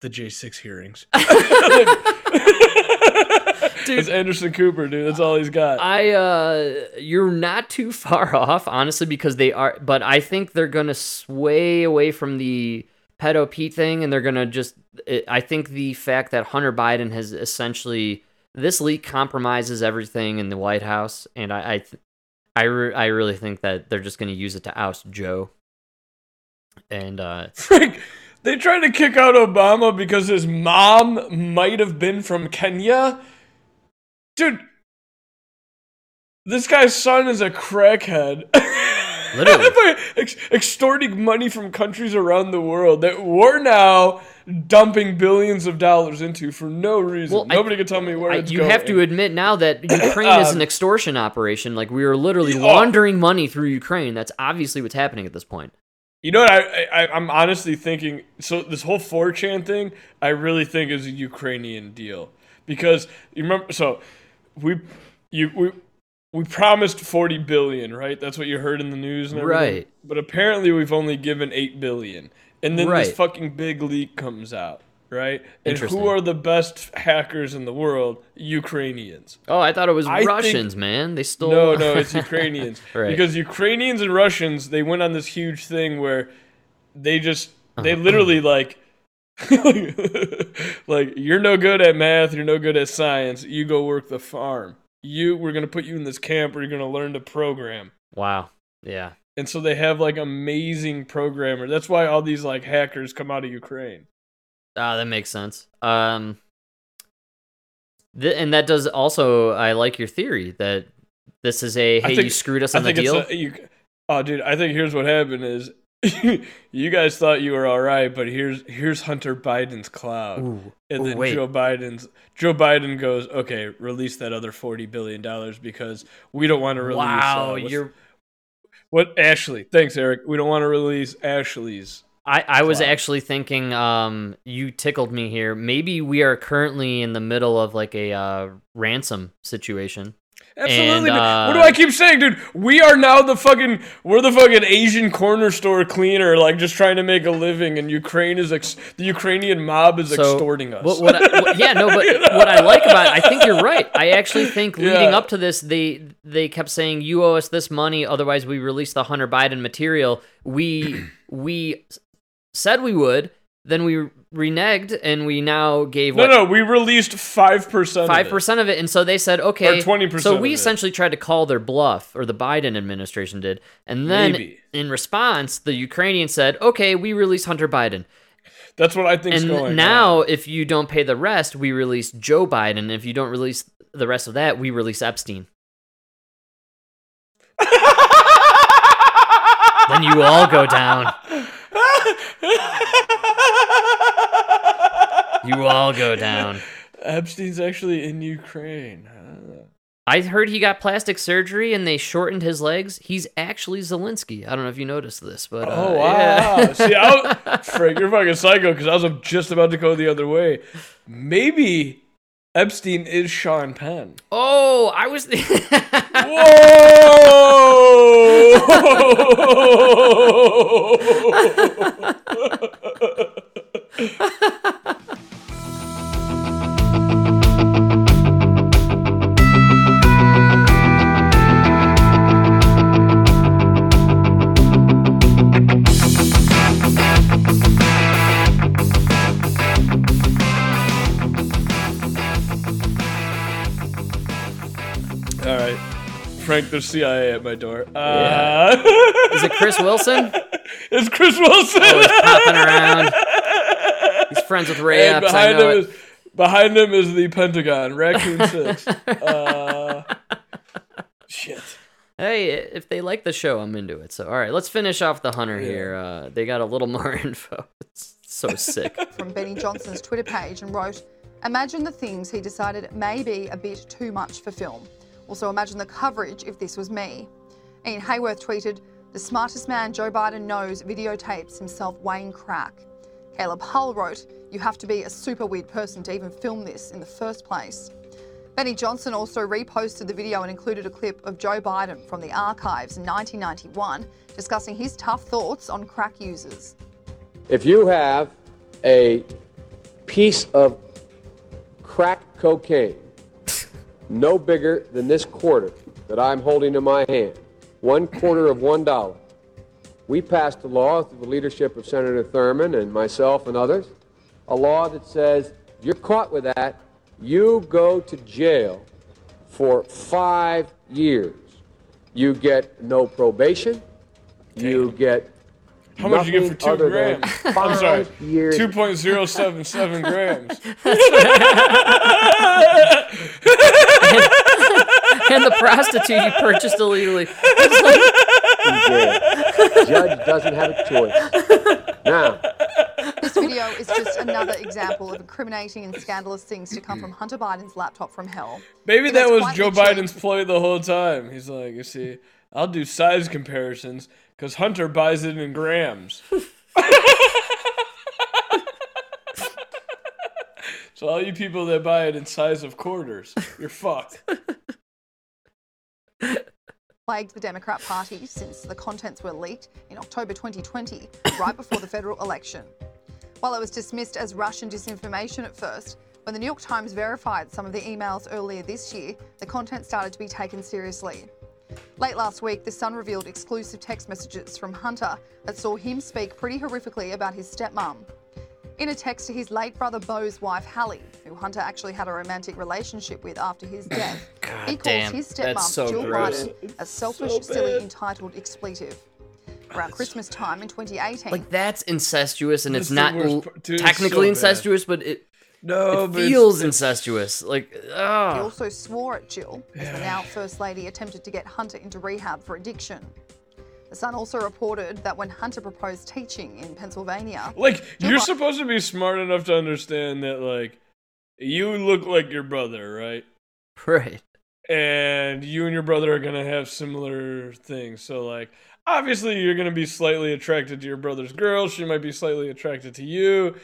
the J6 hearings. Dude, it's Anderson Cooper, dude. That's all he's got. I uh you're not too far off honestly because they are but I think they're going to sway away from the pedo Pete thing and they're going to just it, I think the fact that Hunter Biden has essentially this leak compromises everything in the White House and I I th- I, re- I really think that they're just going to use it to oust Joe. And uh Frank, they tried to kick out Obama because his mom might have been from Kenya. Dude, this guy's son is a crackhead. Literally. Ex- extorting money from countries around the world that we're now dumping billions of dollars into for no reason. Well, I- Nobody can tell me where I, it's you going. have to admit now that Ukraine is an Um, extortion operation. Like we are literally Oh. laundering money through Ukraine. That's obviously what's happening at this point. You know what? I, I I'm honestly thinking. So this whole 4chan thing, I really think is a Ukrainian deal because you remember. So we you we we promised 40 billion, right? That's what you heard in the news, and everything. Right. But apparently, we've only given 8 billion, and then Right. this fucking big leak comes out, right? And who are the best hackers in the world? Ukrainians. Oh, I thought it was I think- Russians, man. They stole. No, no, it's Ukrainians. Right. Because Ukrainians and Russians, they went on this huge thing where they just they Uh-huh. literally like like you're no good at math, you're no good at science. You go work the farm. You we're gonna put you in this camp where you're gonna learn to program. Wow. Yeah. And so they have like amazing programmers. That's why all these like hackers come out of Ukraine. Ah, that makes sense. Um, th- and that does also. I like your theory that this is a hey, think- you screwed us I on the think deal. it's a, you, oh, dude. I think here's what happened is you guys thought you were all right, but here's here's Hunter Biden's cloud, Ooh. and Ooh, then wait. Joe Biden's Joe Biden goes, okay, release that other forty billion dollars because we don't want to release. wow, uh, you're. what Ashley? Thanks, Eric. We don't want to release Ashley's. I, I was actually thinking, um, you tickled me here. Maybe we are currently in the middle of like a uh, ransom situation. Absolutely. And, man. what do uh, I keep saying, dude? We are now the fucking we're the fucking Asian corner store cleaner, like just trying to make a living, and Ukraine is ex- the Ukrainian mob is So, extorting us. What, what I, what- yeah, no, but what I like about it, I think you're right. I actually think leading Yeah. up to this, they they kept saying you owe us this money, otherwise we release the Hunter Biden material. We we said we would, then we reneged, and we now gave no, what no, we released five percent. five percent of it, and so they said okay, Or 20% So we essentially tried to call their bluff, or the Biden administration did, and then Maybe. in response, the Ukrainian said okay, we release Hunter Biden. That's what I think And going now, on. if you don't pay the rest, we release Joe Biden. If you don't release the rest of that, we release Epstein. then you all go down. You all go down. Epstein's actually in Ukraine. huh? I heard he got plastic surgery and they shortened his legs. He's actually Zelensky. I don't know if you noticed this, but uh, Oh wow! yeah. See, I was, Frank, you're fucking psycho because I was just about to go the other way. Maybe Epstein is Sean Penn. oh, I was. Whoa! Frank, there's CIA at my door. Uh, Is it Chris Wilson? it's Chris Wilson. Oh, he's popping around. He's friends with Ray and Epps. I behind know him it. is behind him is the Pentagon, Raccoon Six. Uh, shit. Hey, if they like the show, I'm into it. So, all right, let's finish off the Hunter here. Uh, they got a little more info. It's so sick. from Benny Johnson's Twitter page and wrote, Imagine the things he decided may be a bit too much for film. Also, imagine the coverage if this was me. Ian Haworth tweeted, The smartest man Joe Biden knows videotapes himself weighing crack. Caleb Hull wrote, You have to be a super weird person to even film this in the first place. Benny Johnson also reposted the video and included a clip of Joe Biden from the archives in 1991 discussing his tough thoughts on crack users. If you have a piece of crack cocaine no bigger than this quarter that I'm holding in my hand, one quarter of one dollar, we passed a law through the leadership of Senator Thurmond and myself and others, a law that says you're caught with that, you go to jail for five years. You get no probation. You get How much you get for two grams? I'm sorry, five years. two point zero seven seven grams. and the prostitute you purchased illegally. jail. Judge doesn't have a choice. Now, This video is just another example of incriminating and scandalous things to come from Hunter Biden's laptop from hell. Maybe It that was Joe the cheek. Biden's ploy the whole time. He's like, you see, I'll do size comparisons because Hunter buys it in grams. So all you people that buy it in size of quarters, you're fucked. Plagued the Democrat Party since the contents were leaked in October 2020, right before the federal election. While it was dismissed as Russian disinformation at first, when the New York Times verified some of the emails earlier this year, the content started to be taken seriously. Late last week, The Sun revealed exclusive text messages from Hunter that saw him speak pretty horrifically about his stepmom. In a text to his late brother Bo's wife, Hallie, who Hunter actually had a romantic relationship with after his death, he calls damn, his that's stepmom, so Jill gross. Biden, a selfish, silly, entitled expletive. Around Christmas time in 2018, Like that's incestuous, and That's it's not l- part- dude, it's technically so bad. incestuous, but it No, it but feels it's- incestuous. Like, he ah, also swore at Jill as the now First Lady attempted to get Hunter into rehab for addiction. The Sun also reported that when Hunter proposed teaching in Pennsylvania, Like Jill you're Biden- supposed to be smart enough to understand that like you look like your brother, right? right. And you and your brother are gonna have similar things. So like obviously you're gonna be slightly attracted to your brother's girl. She might be slightly attracted to you.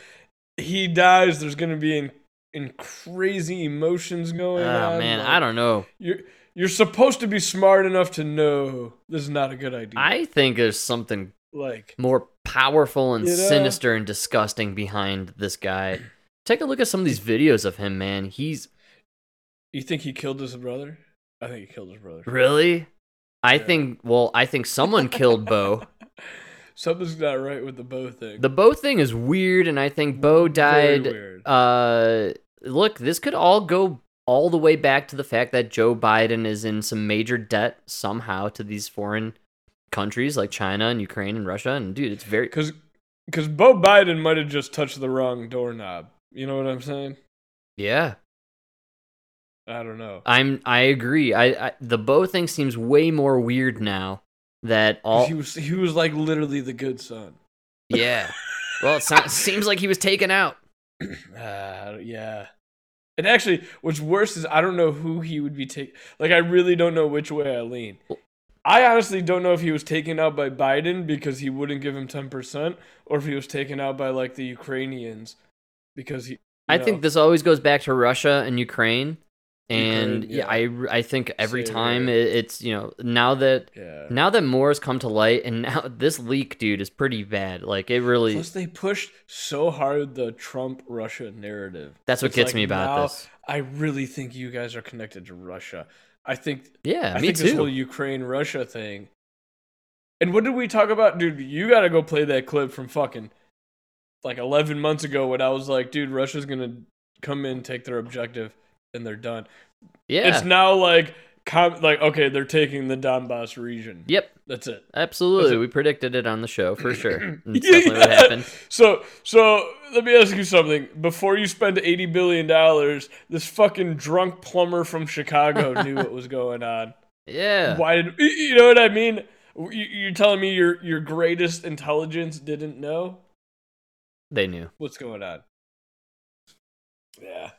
He dies. There's gonna be in, in crazy emotions going Oh on. man, like, I don't know. You're you're supposed to be smart enough to know this is not a good idea. I think there's something like more powerful and You know? sinister and disgusting behind this guy. Take a look at some of these videos of him, man. He's you think he killed his brother? I think he killed his brother. really. I Yeah. think. Well, I think someone killed Bo. Something's not right with the Bo thing. The Bo thing is weird, and I think Bo died. weird. Uh, look, this could all go all the way back to the fact that Joe Biden is in some major debt somehow to these foreign countries like China and Ukraine and Russia. And dude, it's very Because because Bo Biden might have just touched the wrong doorknob. You know what I'm saying? yeah. I don't know. I'm I agree. I, I the Bo thing seems way more weird now. that all He was he was like literally the good son. yeah. Well, it so- seems like he was taken out. Uh, yeah. And actually, what's worse is I don't know who he would be taking. Like, I really don't know which way I lean. I honestly don't know if he was taken out by Biden because he wouldn't give him ten percent, or if he was taken out by like the Ukrainians because he. I know. think this always goes back to Russia and Ukraine. And Ukraine, yeah, I I think every time it, it's you know now that Yeah. now that more has come to light and now this leak dude is pretty bad like it really Plus, they pushed so hard the Trump Russia narrative. That's what It's gets like me about this. I really think you guys are connected to Russia. I think. yeah I me think this whole Ukraine Russia thing. And what did we talk about, dude? You got to go play that clip from fucking like 11 months ago when I was like, dude, Russia's gonna come in, take their objective, and they're done. yeah It's now like, com- like okay, they're taking the Donbass region. yep That's it. absolutely That's it. we predicted it on the show for sure Yeah. what happened So, so let me ask you something. Before you spend eighty billion dollars, this fucking drunk plumber from Chicago knew what was going on. yeah Why did you- you know what I mean? You're telling me your your greatest intelligence didn't know they knew what's going on? Yeah,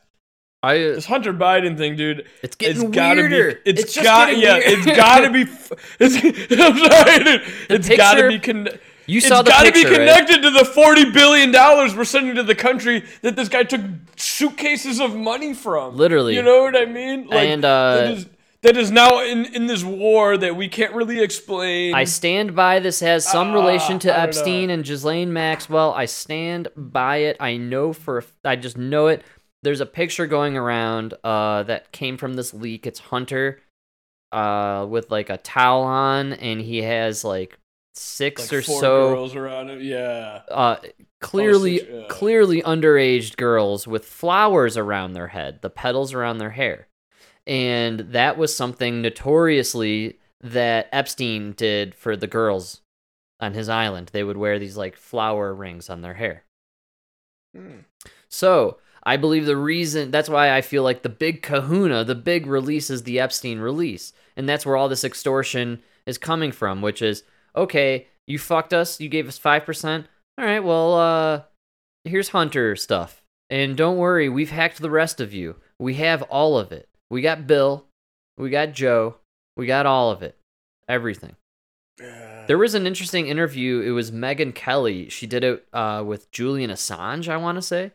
I this Hunter Biden thing, dude. it's getting it's gotta weirder be. It's, it's just got. getting Yeah, weird. it's gotta be. It's. I'm sorry, dude. It's gotta be. Con- you it's saw the gotta picture be right? connected to the forty billion dollars we're sending to the country that this guy took suitcases of money from. Literally. you know what I mean? Like, And, uh, that is that is now in in this war that we can't really explain. I stand by this has some relation Ah, to Epstein know. and Ghislaine Maxwell. I stand by it. I know for I just know it. There's a picture going around uh, that came from this leak. It's Hunter uh, with like a towel on, and he has like six like or so girls around him. Yeah. uh, clearly six, yeah. clearly underaged girls with flowers around their head, the petals around their hair. And that was something notoriously that Epstein did for the girls on his island. They would wear these like flower rings on their hair. Hmm. So, I believe the reason that's why I feel like the big kahuna, the big release is the Epstein release. And that's where all this extortion is coming from, which is okay, you fucked us, you gave us 5%. All right, well, uh, here's Hunter stuff. And don't worry, we've hacked the rest of you. We have all of it. We got Bill, we got Joe, we got all of it. Everything. There was an interesting interview. It was Megyn Kelly. She did it uh, with Julian Assange, I want to say.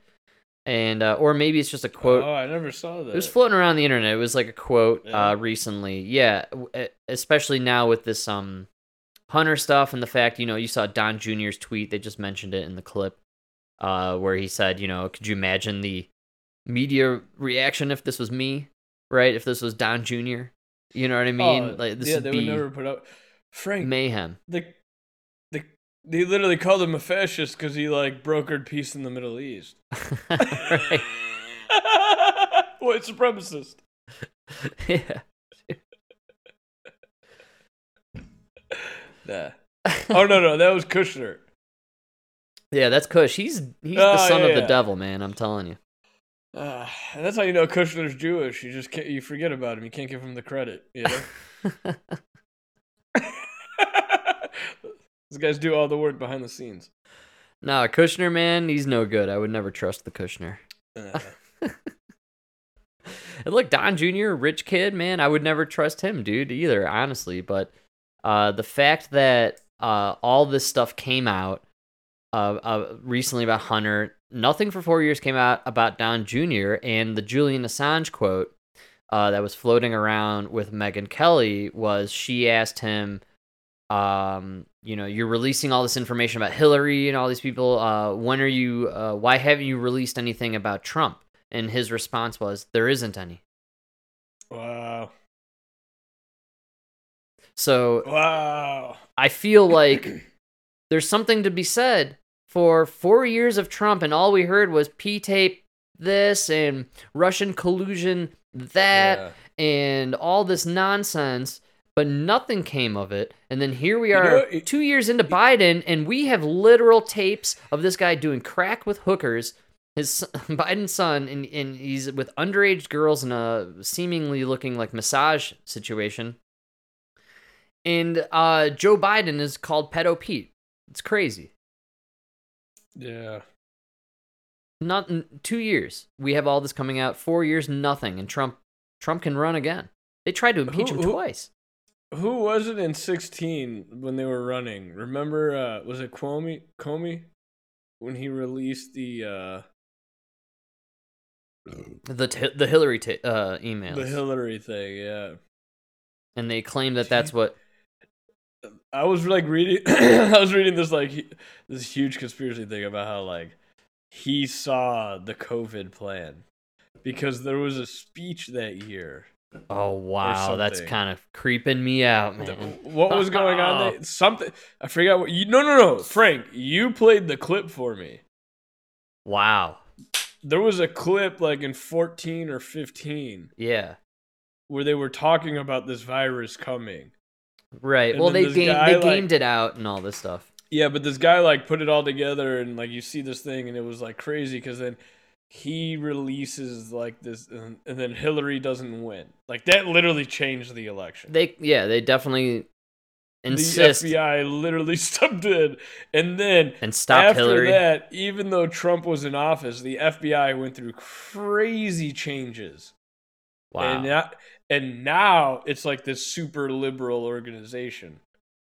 And, uh, or maybe it's just a quote. Oh, I never saw that. It was floating around the internet. It was like a quote Yeah. uh, recently. Yeah, especially now with this um Hunter stuff and the fact you know you saw Don Jr.'s tweet. They just mentioned it in the clip uh, where he said, you know, could you imagine the media reaction if this was me, right? If this was Don Jr. You know what I mean? Oh, like this yeah, would they would never put out Frank. mayhem. The, they literally called him a fascist because he like brokered peace in the Middle East. right. White supremacist. Yeah. Nah. Oh no, no, that was Kushner. Yeah, that's Kush. He's he's Oh, the son yeah, of the yeah. devil, man. I'm telling you. Uh, and that's how you know Kushner's Jewish. You just can't, you forget about him. You can't give him the credit. You know. These guys do all the work behind the scenes. Nah, Kushner, man, he's no good. I would never trust the Kushner. Uh, And look, Don Jr., rich kid, man, I would never trust him, dude, either, honestly. But uh, the fact that uh, all this stuff came out uh, uh, recently about Hunter, nothing for four years came out about Don Jr., and the Julian Assange quote uh, that was floating around with Megyn Kelly was she asked him, um, you know, you're releasing all this information about Hillary and all these people. Uh, when are you, uh, why haven't you released anything about Trump? And his response was, there isn't any. wow. So Wow. I feel like there's something to be said for four years of Trump, and all we heard was P tape this and Russian collusion that and all this nonsense, but nothing came of it. And then here we You are, know? It- two years into Biden, and we have literal tapes of this guy doing crack with hookers. His son- Biden's son, and, and he's with underage girls in a seemingly looking like massage situation. And uh, Joe Biden is called Pedo Pete. It's crazy. Yeah. Not two years. We have all this coming out. Four years, nothing, and Trump Trump can run again. They tried to impeach Who- him who- twice. Who was it in 16 when they were running? Remember, uh, was it Comey? Comey? When he released the, uh, The t- the Hillary t- uh, emails, the Hillary thing, yeah. and they claim that that's what. I was like reading, I was reading this like this huge conspiracy thing about how like he saw the COVID plan because there was a speech that year. Oh wow, that's kind of creeping me out, man. What was going on? There? Something I forgot what you. No, no, no, Frank, you played the clip for me. Wow. There was a clip like in 14 or 15 Yeah. where they were talking about this virus coming. Right. And well, they game- guy, they like- gamed it out and all this stuff. Yeah, but this guy like put it all together and like you see this thing and it was like crazy because then he releases like this and, and then Hillary doesn't win. Like that literally changed the election. They yeah, they definitely insist The FBI literally stepped in and then and stop after Hillary. that, even though Trump was in office, the FBI went through crazy changes. wow. And now, and now it's like this super liberal organization.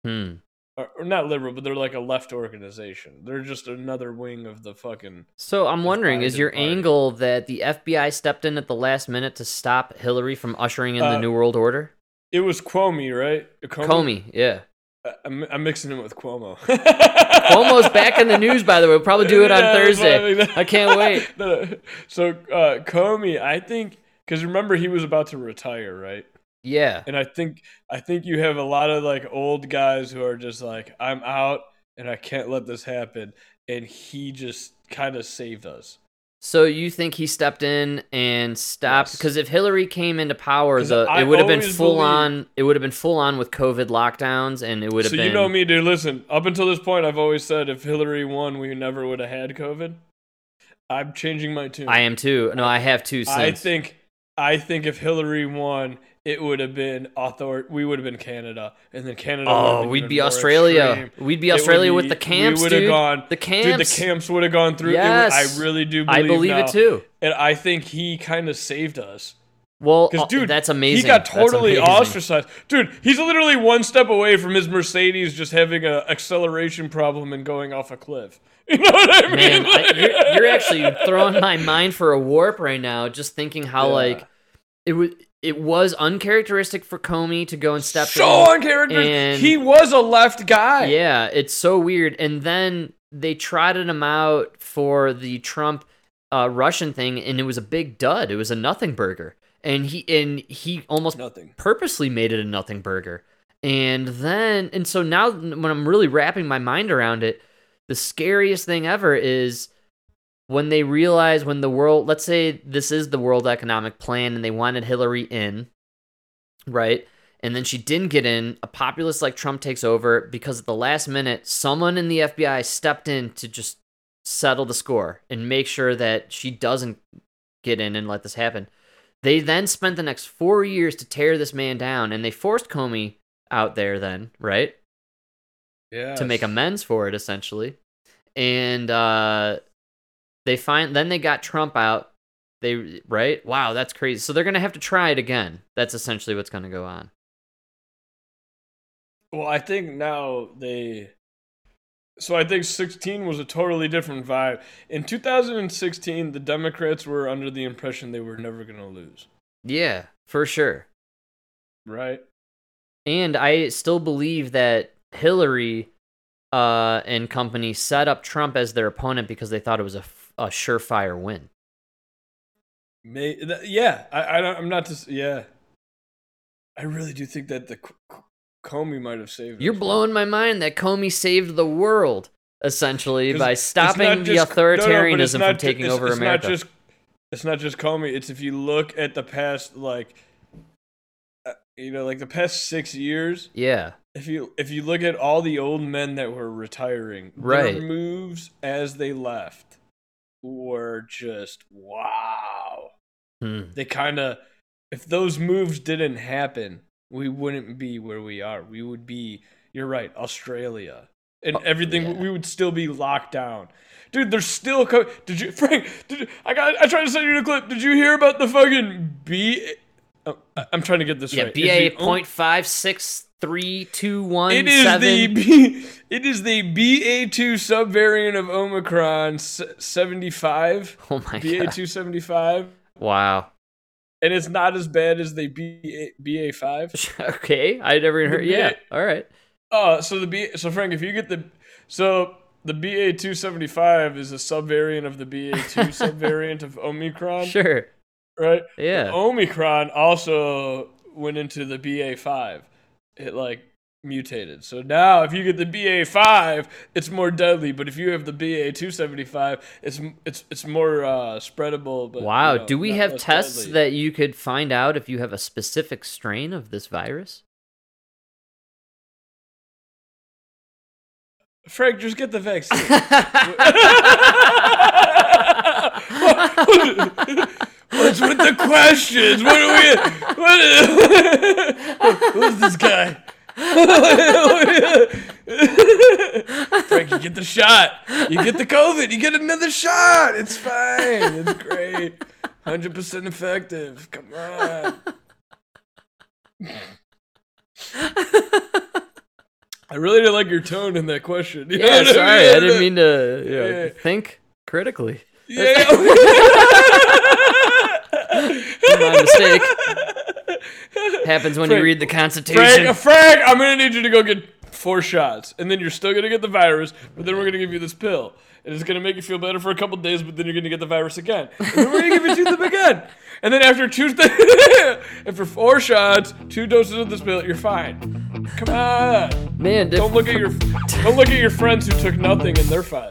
hmm. Or, or not liberal, but they're like a left organization. They're just another wing of the fucking. So I'm wondering, is your party. angle that the FBI stepped in at the last minute to stop Hillary from ushering in the Uh, New World Order? It was Cuomo, right? Comey, yeah. I- I'm, I'm mixing him with Cuomo. Cuomo's back in the news, by the way. We'll probably do it on Yeah, Thursday. mean. I can't wait. No, no. So uh, Comey, I think, because remember he was about to retire, right? Yeah. And I think I think you have a lot of like old guys who are just like, I'm out and I can't let this happen. And he just kind of saved us. So you think he stepped in and stopped? Yes. Because if Hillary came into power, the I it would have been full on. It would have been full on with COVID lockdowns, and it would have So been. you know me, dude. Listen, up until this point, I've always said if Hillary won, we never would have had COVID. I'm changing my tune. I am too. No, I have too. Since. I think I think if Hillary won, it would have been author. We would have been Canada, and then Canada. Oh, we'd be Australia. extreme. We'd be Australia with the camps, We would have gone. The camps. Dude, the camps. would have gone through. Would- Yes. I really do. I Believe believe now. it too. And I think he kind of saved us. Well, Because uh, dude, that's amazing. He got totally ostracized. Dude, he's literally one step away from his Mercedes just having an acceleration problem and going off a cliff. You know what I mean? Man, I, you're, you're actually throwing my mind for a warp right now. Just thinking how Yeah. like it was. It was uncharacteristic for Comey to go and step so in. uncharacteristic. and- He was a left guy. Yeah, it's so weird. And then they trotted him out for the Trump uh, Russian thing, and it was a big dud. It was a nothing burger, and he and he almost Nothing. purposely made it a nothing burger. And then, and so now when I'm really wrapping my mind around it, the scariest thing ever is when they realize when the world, let's say this is the World Economic Plan and they wanted Hillary in, right? And then she didn't get in. A populist like Trump takes over because at the last minute, someone in the FBI stepped in to just settle the score and make sure that she doesn't get in and let this happen. They then spent the next four years to tear this man down, and they forced Comey out there then, right? Yeah. To make amends for it, essentially. And uh they find then they got Trump out. They right? Wow, that's crazy. So they're gonna have to try it again. That's essentially what's gonna go on. Well, I think now they. So I think 16 was a totally different vibe. In 2016, the Democrats were under the impression they were never going to lose, Yeah, for sure. right? And I still believe that Hillary uh, and company set up Trump as their opponent because they thought it was a, a surefire win. May, th- yeah, I, I don't, I'm not just yeah. I really do think that the C- C- Comey might have saved. You're blowing my mind that Comey saved the world essentially by stopping the just- no, no, authoritarianism from taking it's- over it's America. Not just, it's not just Comey. It's if you look at the past, like, uh, you know, like the past six years. yeah, If you if you look at all the old men that were retiring, Right. their moves as they left were just wow. Hmm. They kind of, if those moves didn't happen, we wouldn't be where we are. We would be, you're right, Australia. And oh, everything, yeah. we would still be locked down. Dude, they're still Did you, Frank, did you, I got, I tried to send you the clip. Did you hear about the fucking B? Oh, am trying to get this yeah, right. BA.566 three two one it is seven. the B, it is the BA2 subvariant of Omicron 75. Oh my god! BA275. Wow. and it's not as bad as the BA, BA5. okay, I never heard. The Yeah. BA All right. Uh so the B so Frank if you get the so the BA275 is a subvariant of the BA2 subvariant of Omicron, Sure. right? Yeah. Omicron also went into the BA5. It like mutated. So now if you get the BA5, it's more deadly, but if you have the BA275, it's it's it's more uh spreadable but Wow. you know, Do we have tests deadly. that you could find out if you have a specific strain of this virus? Frank, just get the vaccine. What's with the questions? What are we? What, who's this guy? Frank, you get the shot. You get the COVID. You get another shot. It's fine. It's great. Hundred percent effective. Come on. I really didn't like your tone in that question. You yeah. what I Sorry, mean? I didn't mean to you know, Yeah. think critically. Yeah. My mistake. Happens when you read the Constitution. Frank, Frank, I'm gonna need you to go get four shots, and then you're still gonna get the virus, but then we're gonna give you this pill, and it's gonna make you feel better for a couple days, but then you're gonna get the virus again, and then we're gonna give it to them again, and then after two, after four shots, two doses of this pill, you're fine. Come on, Man, don't look at your, don't look at your friends who took nothing and they're fine.